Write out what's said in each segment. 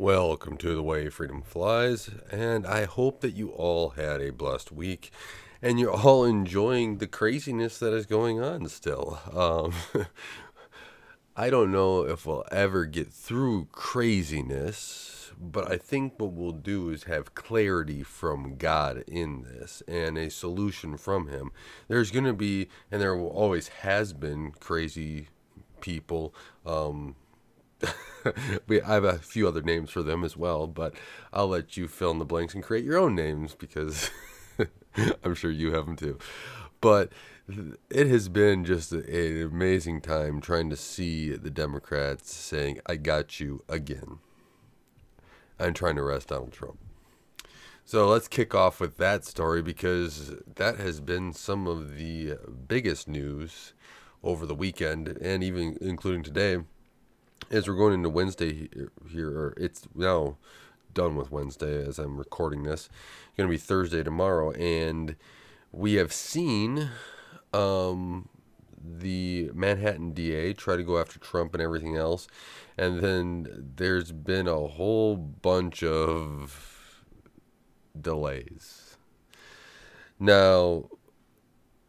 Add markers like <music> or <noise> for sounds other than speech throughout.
Welcome to The Way Freedom Flies, and I hope that you all had a blessed week and you're all enjoying the craziness that is going on still. Um, <laughs> I don't know if we'll ever get through craziness, but I think what we'll do is have clarity from God in this and a solution from Him. There's going to be, and there always has been, crazy people. Um, <laughs> we I have a few other names for them as well, but I'll let you fill in the blanks and create your own names because <laughs> I'm sure you have them too. But it has been just an amazing time trying to see the Democrats saying, "I got you again," and trying to arrest Donald Trump. So let's kick off with that story because that has been some of the biggest news over the weekend and even including today as we're going into Wednesday here, or it's now done with Wednesday as I'm recording this. It's going to be Thursday tomorrow, and we have seen um, the Manhattan DA try to go after Trump and everything else, and then there's been a whole bunch of delays. Now,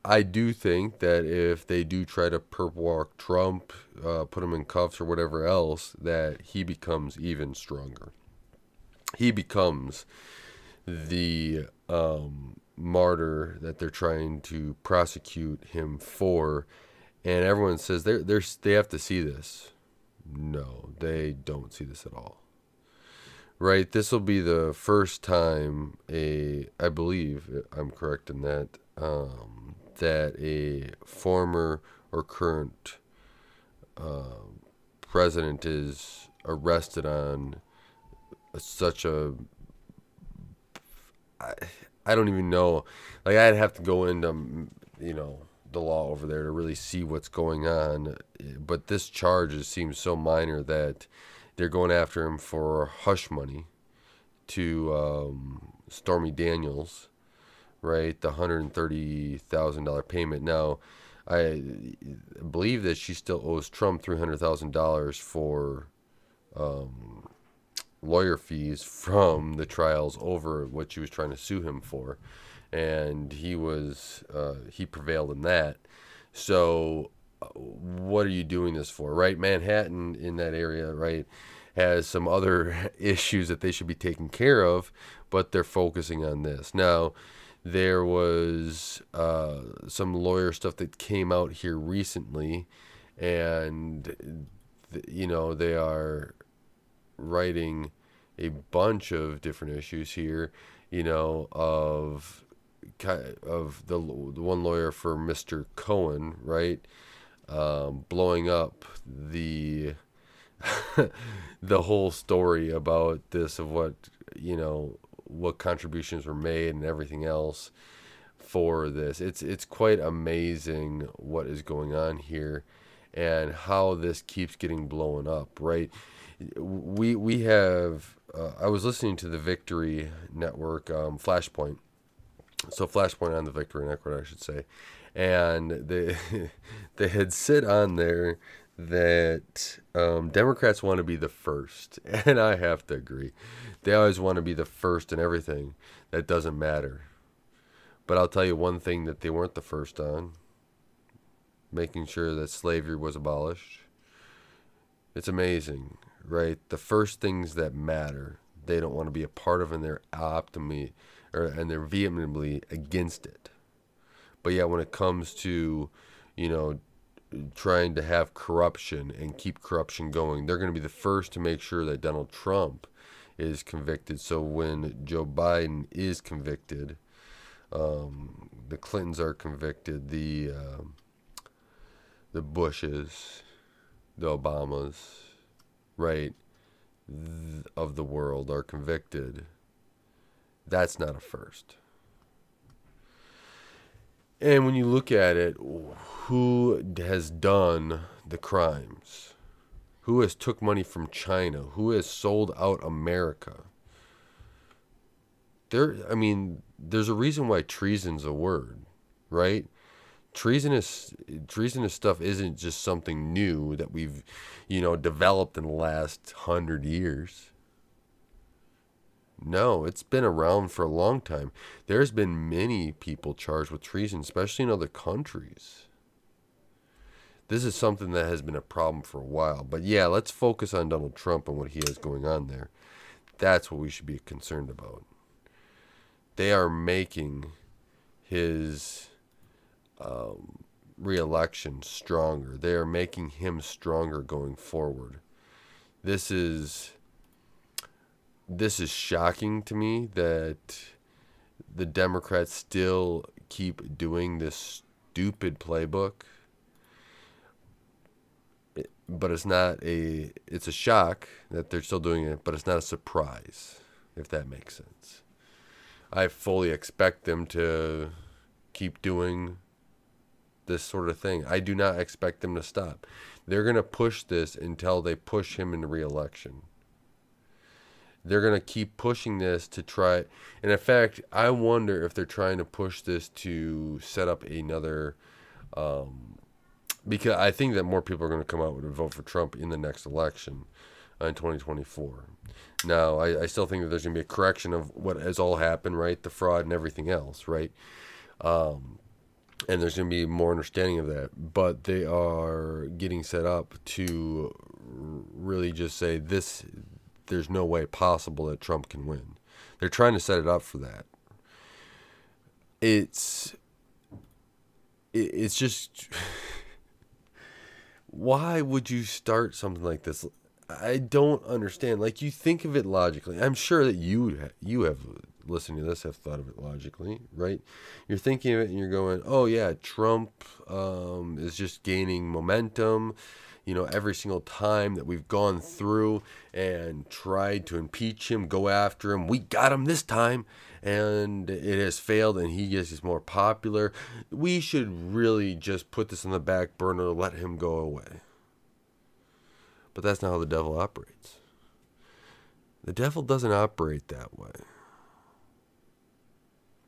I do think that if they do try to perp walk Trump, uh, put him in cuffs or whatever else, that he becomes even stronger. He becomes the um, martyr that they're trying to prosecute him for, and everyone says they they they have to see this. No, they don't see this at all. Right, this will be the first time a I believe I'm correct in that. Um, that a former or current uh, president is arrested on such a I, I don't even know. Like I'd have to go into you know the law over there to really see what's going on. But this charge seems so minor that they're going after him for hush money to um, Stormy Daniels right? The hundred thirty thousand dollar payment. Now, I believe that she still owes Trump three hundred thousand dollars for um, lawyer fees from the trials over what she was trying to sue him for, and he was uh, he prevailed in that. So, uh, what are you doing this for, right? Manhattan in that area, right? Has some other <laughs> issues that they should be taking care of, but they're focusing on this. Now, there was uh, some lawyer stuff that came out here recently, and you know they are writing a bunch of different issues here. You know of of the, the one lawyer for Mr. Cohen, right? Um, blowing up the <laughs> the whole story about this of what you know what contributions were made and everything else for this. It's it's quite amazing what is going on here and how this keeps getting blown up, right? We we have uh, I was listening to the Victory Network um, Flashpoint. So Flashpoint on the Victory Network, I should say. And they <laughs> they had said on there that um, Democrats want to be the first, <laughs> and I have to agree. They always want to be the first in everything. That doesn't matter. But I'll tell you one thing that they weren't the first on making sure that slavery was abolished. It's amazing, right? The first things that matter, they don't want to be a part of, and they're optimally, or and they're vehemently against it. But yeah, when it comes to, you know, trying to have corruption and keep corruption going. They're going to be the first to make sure that Donald Trump is convicted. So when Joe Biden is convicted, um, the Clintons are convicted, the uh, the Bushes, the Obamas, right, th- of the world are convicted. That's not a first. And when you look at it, who has done the crimes? Who has took money from China? Who has sold out America? There I mean, there's a reason why treason's a word, right? Treasonous treasonous stuff isn't just something new that we've, you know, developed in the last hundred years. No, it's been around for a long time. There's been many people charged with treason, especially in other countries. This is something that has been a problem for a while. But yeah, let's focus on Donald Trump and what he has going on there. That's what we should be concerned about. They are making his um, reelection stronger. They are making him stronger going forward. This is this is shocking to me that the Democrats still keep doing this stupid playbook. but it's not a it's a shock that they're still doing it, but it's not a surprise if that makes sense. I fully expect them to keep doing this sort of thing. I do not expect them to stop. They're going to push this until they push him into reelection. They're going to keep pushing this to try. And in fact, I wonder if they're trying to push this to set up another. Um, because I think that more people are going to come out and vote for Trump in the next election uh, in 2024. Now, I, I still think that there's going to be a correction of what has all happened, right? The fraud and everything else, right? Um, and there's going to be more understanding of that. But they are getting set up to really just say this. There's no way possible that Trump can win. They're trying to set it up for that. It's it's just <laughs> why would you start something like this? I don't understand. Like you think of it logically. I'm sure that you you have listening to this have thought of it logically, right? You're thinking of it and you're going, oh, yeah, Trump um, is just gaining momentum. You know, every single time that we've gone through and tried to impeach him, go after him, we got him this time, and it has failed, and he gets more popular. We should really just put this on the back burner, let him go away. But that's not how the devil operates. The devil doesn't operate that way.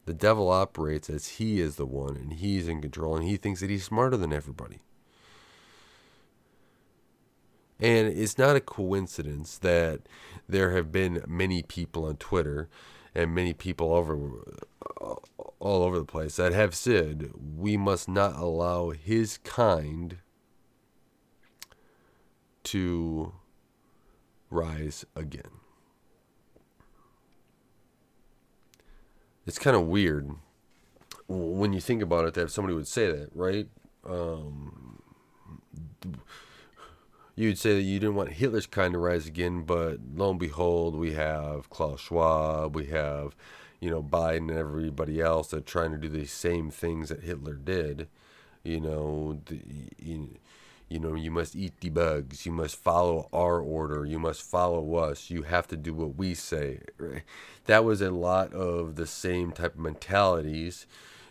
The devil operates as he is the one and he's in control and he thinks that he's smarter than everybody. And it's not a coincidence that there have been many people on Twitter and many people over all over the place that have said we must not allow his kind to rise again. it's kind of weird when you think about it that somebody would say that, right? Um, you'd say that you didn't want Hitler's kind to rise again, but lo and behold, we have Klaus Schwab, we have, you know, Biden and everybody else that are trying to do the same things that Hitler did. You know, the, you, you know, you must eat the bugs. You must follow our order. You must follow us. You have to do what we say. That was a lot of the same type of mentalities,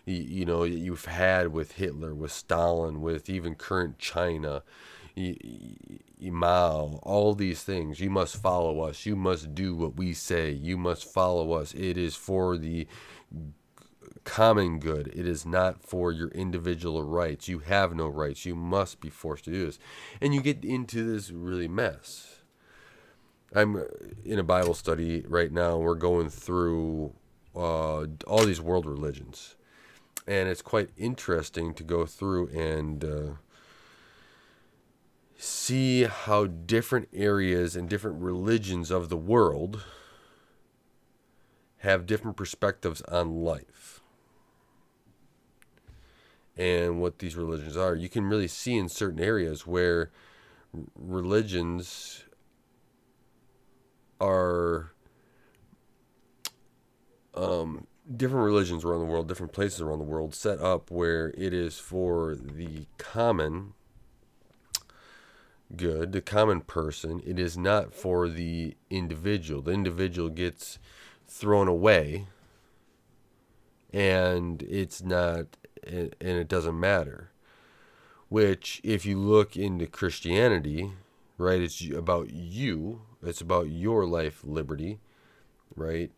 you, you know, you've had with Hitler, with Stalin, with even current China, Mao, all these things. You must follow us. You must do what we say. You must follow us. It is for the common good. It is not for your individual rights. You have no rights. You must be forced to do this. And you get into this really mess. I'm in a Bible study right now. We're going through uh, all these world religions. And it's quite interesting to go through and uh, see how different areas and different religions of the world have different perspectives on life and what these religions are. You can really see in certain areas where religions are um, different religions around the world, different places around the world, set up where it is for the common good, the common person. It is not for the individual. The individual gets thrown away, and it's not and, it doesn't matter. Which, if you look into Christianity, right, it's about you, it's about your life liberty, right,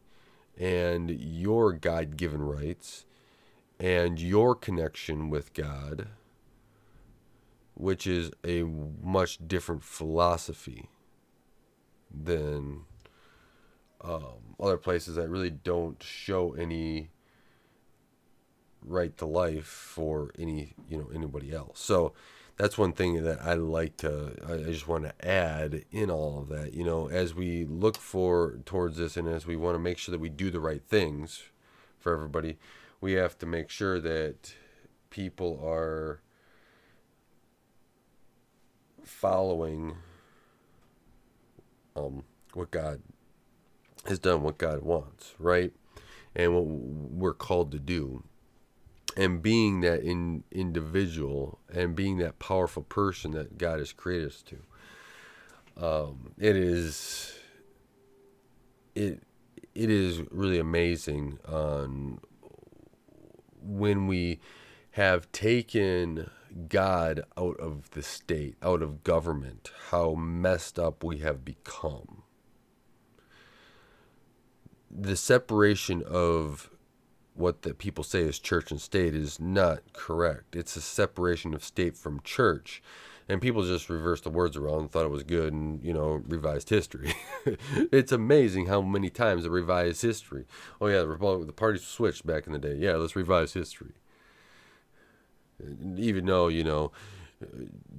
and your God given rights, and your connection with God, which is a much different philosophy than um, other places that really don't show any right to life for any you know anybody else. So that's one thing that I like to I just want to add in all of that. You know, as we look for towards this and as we want to make sure that we do the right things for everybody, we have to make sure that people are following um, what God has done, what God wants, right? And what we're called to do. And being that in, individual and being that powerful person that God has created us to. Um, it is it it is really amazing on when we have taken God out of the state, out of government, how messed up we have become. The separation of what the people say is church and state is not correct. It's a separation of state from church. And people just reversed the words around and thought it was good and, you know, revised history. <laughs> it's amazing how many times they revise history. Oh, yeah, the, the parties switched back in the day. Yeah, let's revise history even though you know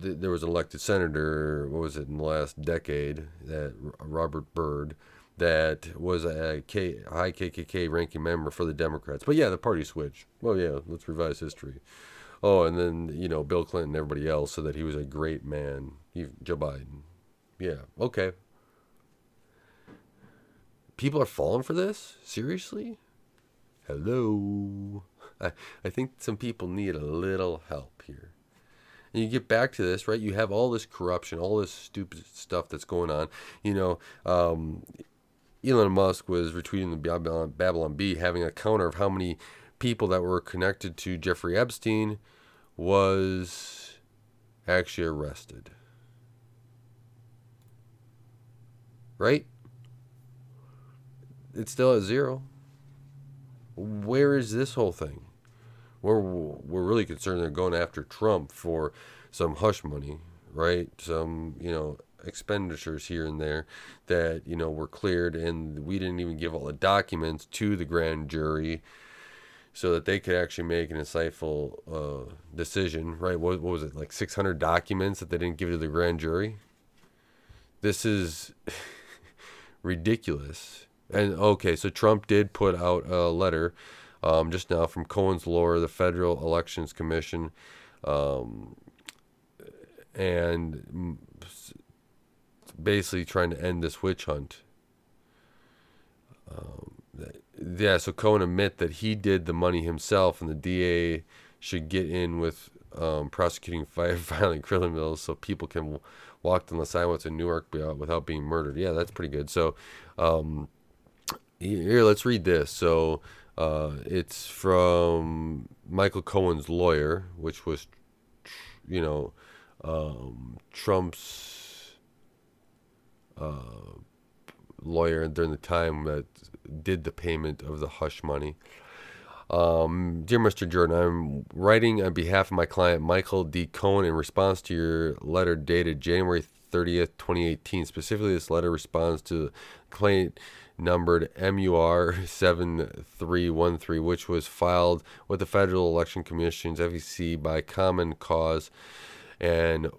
th- there was an elected senator, what was it in the last decade, that Robert Byrd, that was a K, high KKK ranking member for the Democrats. But yeah, the party switch. Well, yeah, let's revise history. Oh, and then you know Bill Clinton and everybody else said that he was a great man. Joe Biden. Yeah, okay. People are falling for this? Seriously? Hello. I, I think some people need a little help here. And you get back to this, right? You have all this corruption, all this stupid stuff that's going on. You know, um, Elon Musk was retweeting the Babylon, Babylon Bee, having a counter of how many people that were connected to Jeffrey Epstein was actually arrested. Right? It's still at zero. Where is this whole thing? We're we're really concerned they're going after Trump for some hush money, right? Some you know expenditures here and there that you know were cleared, and we didn't even give all the documents to the grand jury so that they could actually make an insightful uh, decision, right? What, what was it like 600 documents that they didn't give to the grand jury? This is <laughs> ridiculous. And okay, so Trump did put out a letter um, just now from Cohen's lawyer, the Federal Elections Commission, um, and basically trying to end this witch hunt. Um, yeah, so Cohen admit that he did the money himself, and the DA should get in with um, prosecuting <laughs> violent criminals so people can walk down the sidewalks in New York without being murdered. Yeah, that's pretty good. So um, here, let's read this. So uh, it's from Michael Cohen's lawyer, which was, you know, um, Trump's uh, lawyer during the time that did the payment of the hush money. Um, dear Mr. Jordan, I'm writing on behalf of my client Michael D. Cohen in response to your letter dated January 30th, 2018. Specifically, this letter responds to complaint numbered MUR 7313, which was filed with the Federal Election Commission's FEC by Common Cause and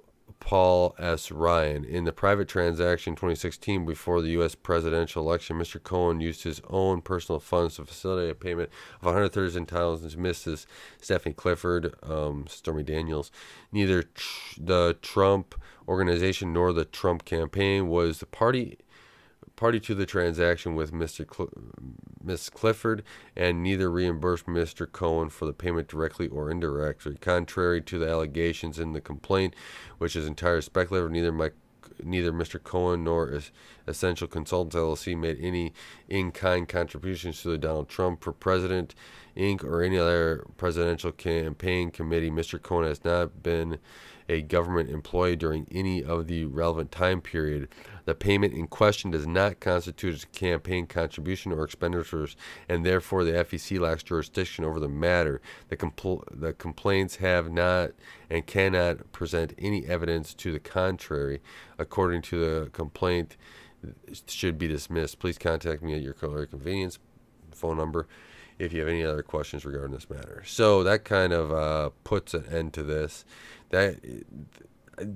Paul S. Ryan. In the private transaction 2016 before the U.S. presidential election, Mr. Cohen used his own personal funds to facilitate a payment of 130,000 to Mrs. Stephanie Clifford, um, Stormy Daniels. Neither tr- the Trump organization nor the Trump campaign was the party party to the transaction with Mr. Cl- Miss Clifford, and neither reimbursed Mr. Cohen for the payment directly or indirectly. Contrary to the allegations in the complaint, which is entirely speculative, neither neither Mr. Cohen nor Essential Consultants LLC made any in-kind contributions to the Donald Trump for President Inc. or any other presidential campaign committee. Mr. Cohen has not been a government employee during any of the relevant time period. The payment in question does not constitute a campaign contribution or expenditures, and therefore the FEC lacks jurisdiction over the matter. The, compl- the complaints have not and cannot present any evidence to the contrary. According to the complaint, should be dismissed. Please contact me at your earlier convenience phone number if you have any other questions regarding this matter. So that kind of uh, puts an end to this. That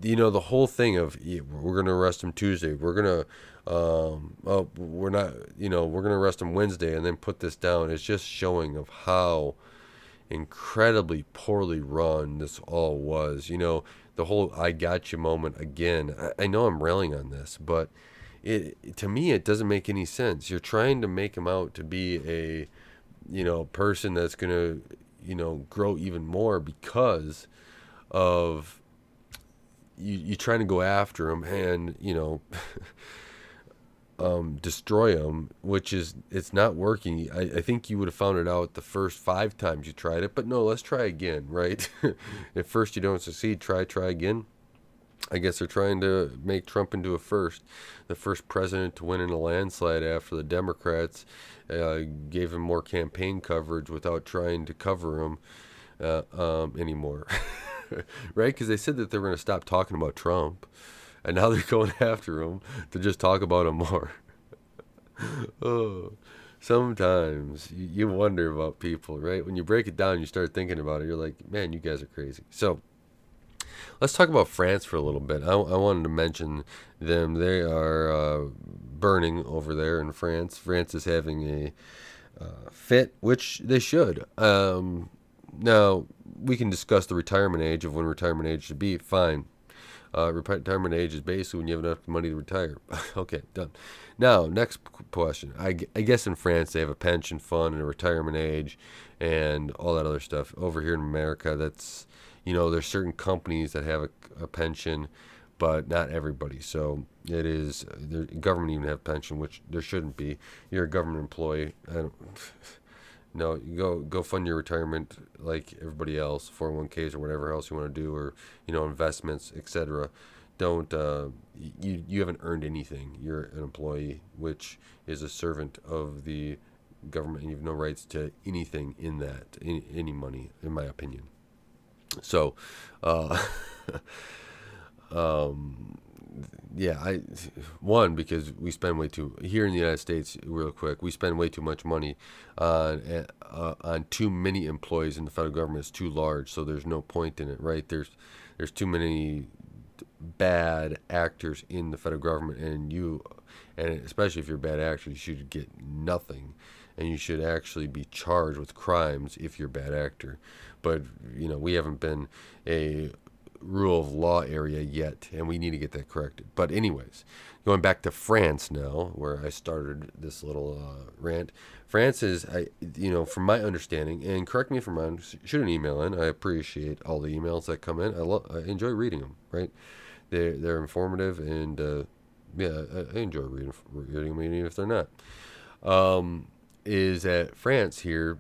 you know the whole thing of we're going to arrest him Tuesday. We're going to um, oh we're not you know we're going to arrest him Wednesday and then put this down. It's just showing of how incredibly poorly run this all was. You know the whole "I got you" moment again. I, I know I'm railing on this, but it to me it doesn't make any sense. You're trying to make him out to be a you know person that's going to you know grow even more because of you you trying to go after him and you know <laughs> um, destroy him, which is it's not working. I, I think you would have found it out the first five times you tried it, but no, let's try again, right? <laughs> At first you don't succeed, try try again. I guess they're trying to make Trump into a first, the first president to win in a landslide after the Democrats uh, gave him more campaign coverage without trying to cover him uh, um, anymore. <laughs> <laughs> right? Because they said that they were going to stop talking about Trump, and now <laughs> they're going after him to just talk about him more. <laughs> oh, sometimes you wonder about people, right? When you break it down, you start thinking about it. You're like, man, you guys are crazy. So let's talk about France for a little bit. I, I wanted to mention them. They are uh, burning over there in France. France is having a uh, fit, which they should. Um, now, we can discuss the retirement age of when retirement age should be. Fine. Uh, retirement age is basically when you have enough money to retire. <laughs> okay, done. Now, next question. I, I guess in France they have a pension fund and a retirement age and all that other stuff. Over here in America, that's, you know, there's certain companies that have a, a pension, but not everybody. So it is, the government even have pension, which there shouldn't be. You're a government employee. I don't. <laughs> No, you go go fund your retirement like everybody else, 401ks or whatever else you want to do, or you know investments, etc. Don't uh, you you haven't earned anything. You're an employee, which is a servant of the government, and you have no rights to anything in that, any, any money, in my opinion. So, uh, <laughs> um, yeah, I one because we spend way too here in the United States. Real quick, we spend way too much money on uh, on too many employees in the federal government. It's too large, so there's no point in it, right? There's there's too many bad actors in the federal government, and you, and especially if you're a bad actor, you should get nothing, and you should actually be charged with crimes if you're a bad actor. But you know, we haven't been a rule of law area yet, and we need to get that corrected. But, anyways, going back to France now, where I started this little uh, rant. France is, I, you know, from my understanding, and correct me if I'm wrong, shoot an email in. I appreciate all the emails that come in. I, lo- I enjoy reading them, right? They're, they're informative, and uh, yeah, I, I, enjoy reading, reading them, even if they're not. Um, is that France here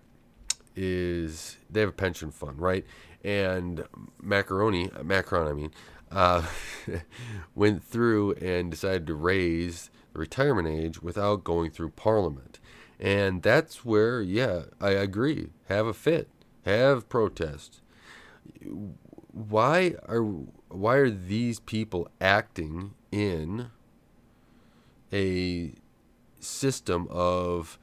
is, they have a pension fund, right? And Macaroni, Macron, I mean, uh, <laughs> went through and decided to raise the retirement age without going through Parliament, and that's where, yeah, I agree. Have a fit, have protest. Why are why are these people acting in a system of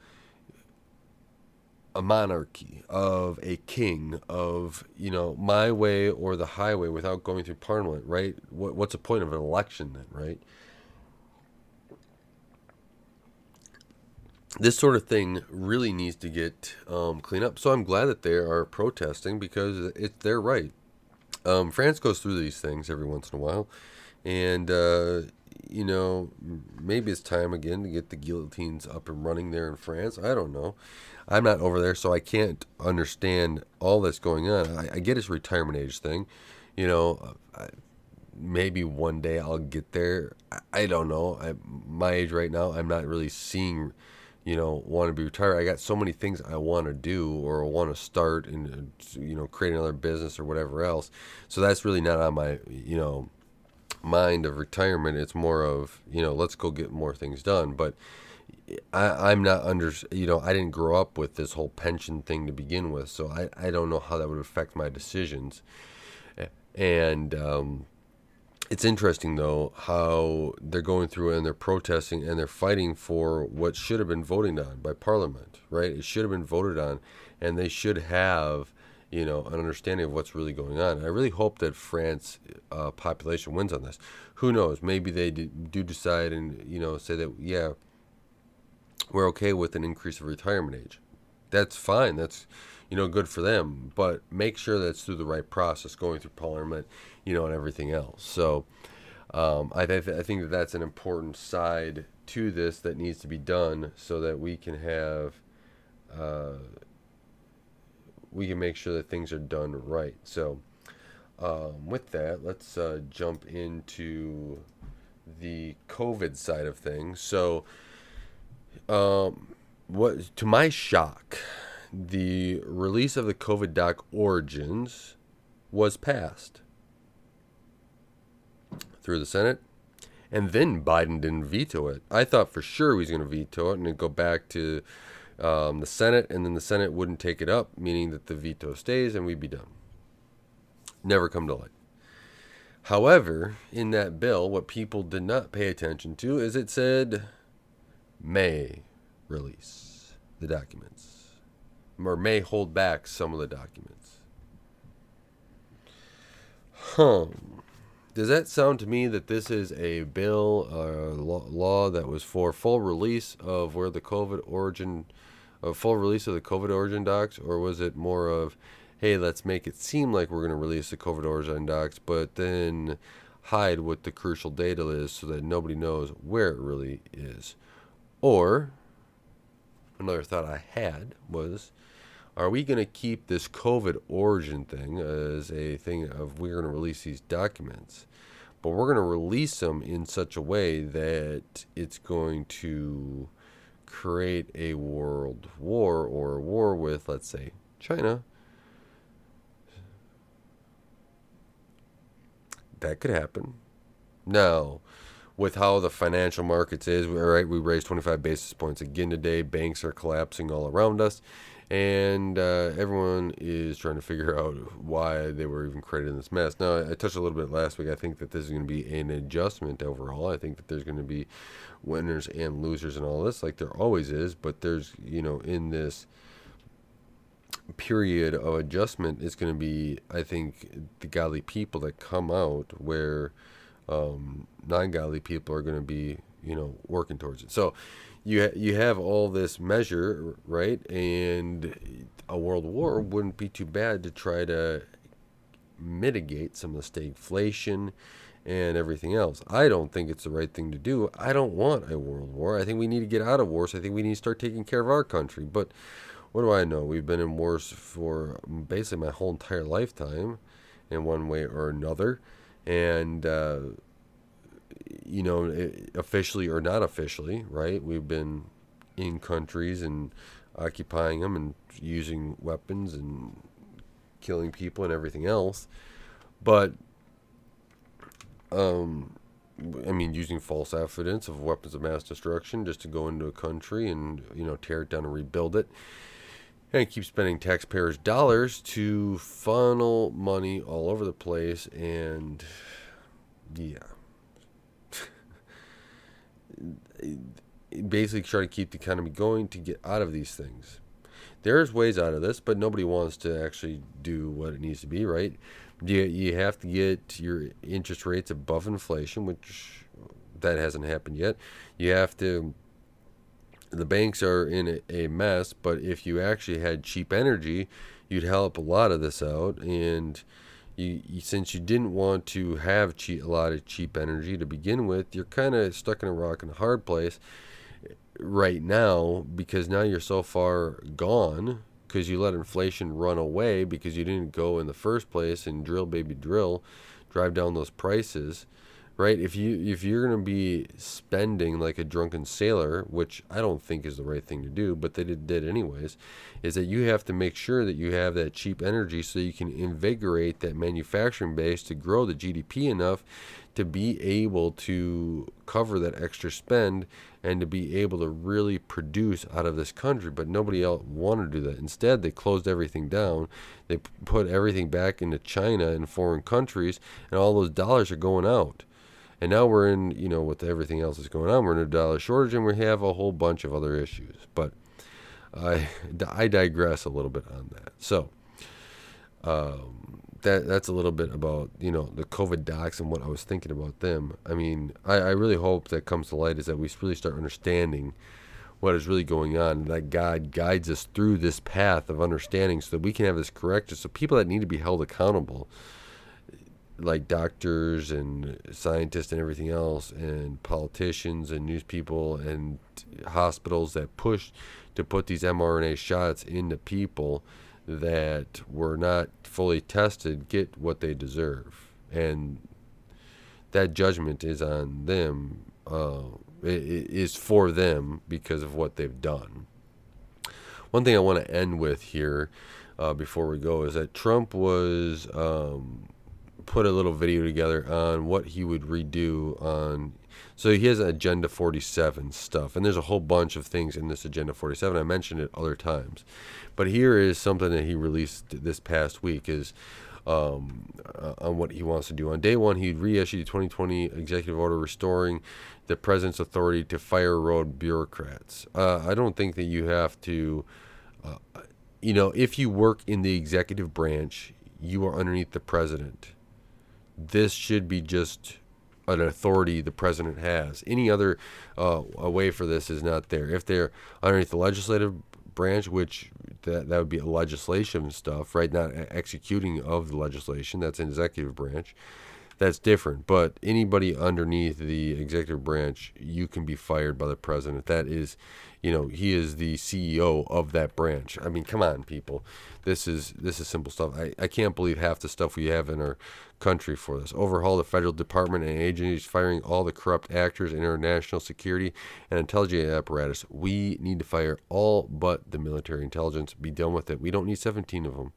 a monarchy, of a king, of you know my way or the highway without going through parliament, right? What, what's the point of an election then, right? This sort of thing really needs to get um, cleaned up. So I'm glad that they are protesting because it's their right. Um, France goes through these things every once in a while, and uh, you know maybe it's time again to get the guillotines up and running there in France. I don't know. I'm not over there, so I can't understand all that's going on. I, I get his retirement age thing. You know, I, maybe one day I'll get there. I, I don't know. I, my age right now, I'm not really seeing, you know, want to be retired. I got so many things I want to do or want to start and, uh, you know, create another business or whatever else. So that's really not on my, you know, mind of retirement. It's more of, you know, let's go get more things done. But, I, I'm not under, you know, I didn't grow up with this whole pension thing to begin with, so I, I don't know how that would affect my decisions. And um, it's interesting though how they're going through and they're protesting and they're fighting for what should have been voted on by Parliament, right? It should have been voted on, and they should have, you know, an understanding of what's really going on. I really hope that France uh, population wins on this. Who knows? Maybe they do decide and you know say that yeah, we're okay with an increase of retirement age. That's fine. That's you know good for them. But make sure that's through the right process, going through Parliament you know, and everything else. So um, I, th- I think that that's an important side to this that needs to be done so that we can have uh, we can make sure that things are done right. So um, with that, let's uh, jump into the COVID side of things. So um, what to my shock, the release of the COVID doc origins was passed through the Senate. And then Biden didn't veto it. I thought for sure he was going to veto it and go back to um, the Senate, and then the Senate wouldn't take it up, meaning that the veto stays and we'd be done. Never come to light. However, in that bill, what people did not pay attention to is it said may release the documents or may hold back some of the documents. Huh. Does that sound to me that this is a bill or uh, law that was for full release of where the COVID origin, a full release of the COVID origin docs, or was it more of, hey, let's make it seem like we're going to release the COVID origin docs, but then hide what the crucial data is so that nobody knows where it really is? Or another thought I had was, are we going to keep this COVID origin thing as a thing of we're going to release these documents, but we're going to release them in such a way that it's going to create a world war or a war with, let's say, China? That could happen. Now, with how the financial markets is, all right, we raised 25 basis points again today. Banks are collapsing all around us and uh, everyone is trying to figure out why they were even created in this mess. Now, I touched a little bit last week. I think that this is going to be an adjustment overall. I think that there's going to be winners and losers and all this, like there always is. But there's, you know, in this period of adjustment, it's going to be, I think, the godly people that come out where um, non godly people are going to be, you know, working towards it. So, you you have all this measure, right? And a world war wouldn't be too bad to try to mitigate some of the stagflation and everything else. I don't think it's the right thing to do. I don't want a world war. I think we need to get out of wars. I think we need to start taking care of our country. But what do I know? We've been in wars for basically my whole entire lifetime in one way or another. And uh, you know, officially or not officially, right? We've been in countries and occupying them and using weapons and killing people and everything else. But, um, I mean, using false evidence of weapons of mass destruction just to go into a country and, you know, tear it down and rebuild it. And keep spending taxpayers' dollars to funnel money all over the place. And, yeah basically try to keep the economy going to get out of these things. There's ways out of this, but nobody wants to actually do what it needs to be, right? You, you have to get your interest rates above inflation, which that hasn't happened yet. You have to, the banks are in a, a mess, but if you actually had cheap energy, you'd help a lot of this out. And you, you, since you didn't want to have a lot of cheap energy to begin with, you're kind of stuck in a rock and a hard place right now because now you're so far gone because you let inflation run away because you didn't go in the first place and drill baby drill drive down those prices right? If you if you're going to be spending like a drunken sailor, which I don't think is the right thing to do, but they did, did anyways, is that you have to make sure that you have that cheap energy so you can invigorate that manufacturing base to grow the GDP enough to be able to cover that extra spend and to be able to really produce out of this country. But nobody else wanted to do that. Instead, they closed everything down. They put everything back into China and foreign countries, and all those dollars are going out. And now we're in, you know, with everything else that's going on, we're in a dollar shortage and we have a whole bunch of other issues. But I, I digress a little bit on that. So, um, that that's a little bit about you know the COVID docs and what I was thinking about them. I mean, I, I really hope that comes to light is that we really start understanding what is really going on, and that God guides us through this path of understanding, so that we can have this corrected. So people that need to be held accountable like doctors and scientists and everything else, and politicians and news people and hospitals that push to put these mRNA shots into people that were not fully tested get what they deserve. And that judgment is on them, uh, it, it is for them because of what they've done. One thing I want to end with here uh, before we go is that Trump was um, put a little video together on what he would redo on. So he has Agenda 47 stuff, and there's a whole bunch of things in this Agenda 47. I mentioned it other times, but here is something that he released this past week is um, uh, on what he wants to do. On day one, he reissued the 2020 executive order restoring the president's authority to fire road bureaucrats. Uh, I don't think that you have to. Uh, you know, if you work in the executive branch, you are underneath the president this should be just an authority the president has. Any other uh, way for this is not there. If they're underneath the legislative branch, which that, that would be legislation stuff, right? Not executing of the legislation. That's an executive branch. That's different. But anybody underneath the executive branch, you can be fired by the president. That is, you know, he is the CEO of that branch. I mean, come on, people. This is this is simple stuff. I, I can't believe half the stuff we have in our country for this. Overhaul the federal department and agencies, firing all the corrupt actors in our national security and intelligence apparatus. We need to fire all but the military intelligence. Be done with it. We don't need 17 of them.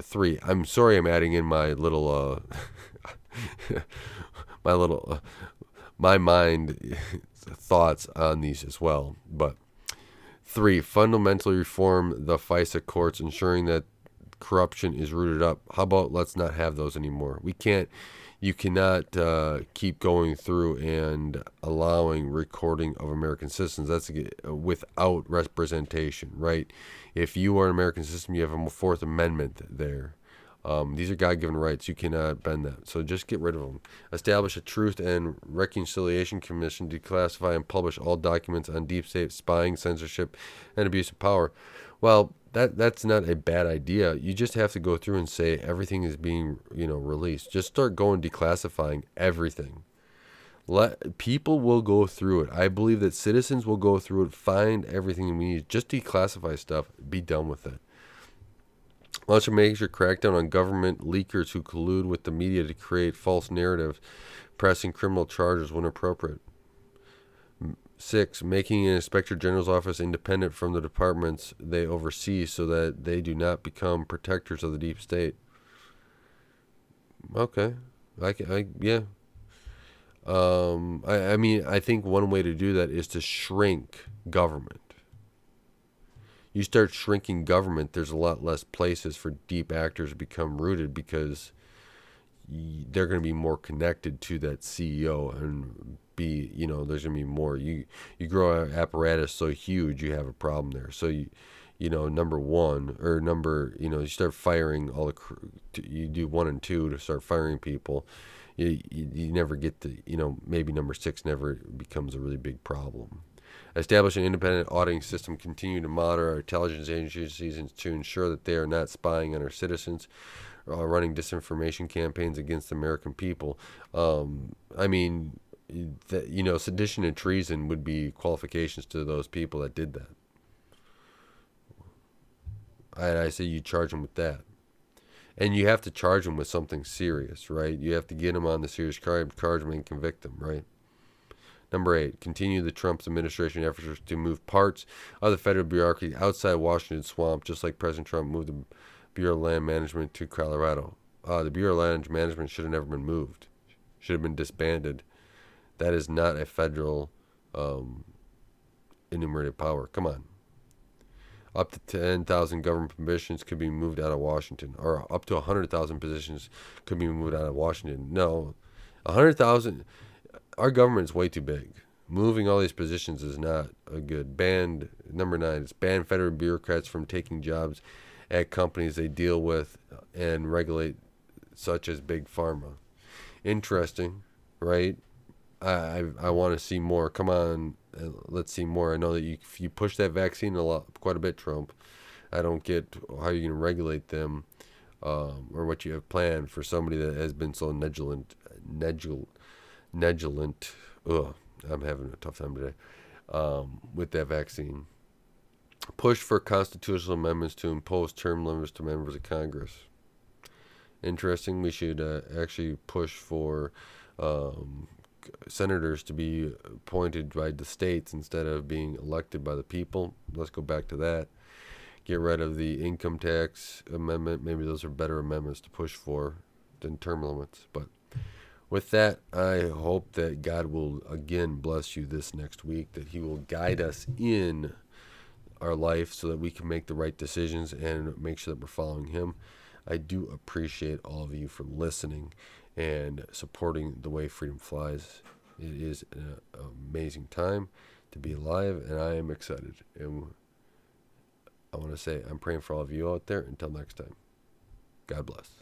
Three. I'm sorry I'm adding in my little, uh, <laughs> my little, uh, my mind thoughts on these as well. But three, fundamentally reform the FISA courts, ensuring that corruption is rooted up. How about let's not have those anymore? We can't. You cannot uh, keep going through and allowing recording of American citizens. That's without representation, right? If you are an American citizen, you have a Fourth Amendment there. Um, these are God given rights. You cannot bend that. So just get rid of them. Establish a Truth and Reconciliation Commission to classify and publish all documents on deep state spying, censorship, and abuse of power. Well, that that's not a bad idea. You just have to go through and say everything is being you know released. Just start going declassifying everything. Let people will go through it. I believe that citizens will go through it, find everything we need. Just declassify stuff. Be done with it. Launch a major crackdown on government leakers who collude with the media to create false narratives, pressing criminal charges when appropriate. Six, making an inspector general's office independent from the departments they oversee so that they do not become protectors of the deep state. Okay. I, I yeah. Um, I, I mean, I think one way to do that is to shrink government. You start shrinking government, there's a lot less places for deep actors to become rooted because they're going to be more connected to that CEO and be you know there's gonna be more. You you grow an apparatus so huge you have a problem there. So you you know number one or number you know you start firing all the you do one and two to start firing people you, you, you never get the you know maybe number six never becomes a really big problem. Establish an independent auditing system continue to monitor our intelligence agencies to ensure that they are not spying on our citizens uh, running disinformation campaigns against the American people. Um, I mean, that you know sedition and treason would be qualifications to those people that did that. And I say you charge them with that. and you have to charge them with something serious, right? You have to get them on the serious crime charge them and convict them, right? Number eight, continue the Trump administration efforts to move parts of the federal bureaucracy outside Washington swamp, just like President Trump moved the Bureau of Land Management to Colorado. Uh, the Bureau of Land Management should have never been moved, should have been disbanded. That is not a federal um, enumerated power. Come on. Up to 10,000 government positions could be moved out of Washington, or up to 100,000 positions could be moved out of Washington. No, 100,000 our government's way too big. Moving all these positions is not a good. Ban number nine it's ban federal bureaucrats from taking jobs at companies they deal with and regulate, such as big pharma. Interesting, right? I I, want to see more. Come on, uh, let's see more. I know that you you push that vaccine a lot, quite a bit, Trump. I don't get how you can regulate them, um, or what you have planned for somebody that has been so negligent, negligent negligent. Ugh, I'm having a tough time today um, with that vaccine. Push for constitutional amendments to impose term limits to members of Congress. Interesting. We should uh, actually push for um, senators to be appointed by the states instead of being elected by the people. Let's go back to that. Get rid of the income tax amendment. Maybe those are better amendments to push for than term limits. But with that, I hope that God will again bless you this next week, that He will guide us in our life so that we can make the right decisions and make sure that we're following Him. I do appreciate all of you for listening and supporting the way freedom flies. It is an amazing time to be alive, and I am excited. And I want to say I'm praying for all of you out there. Until next time, God bless.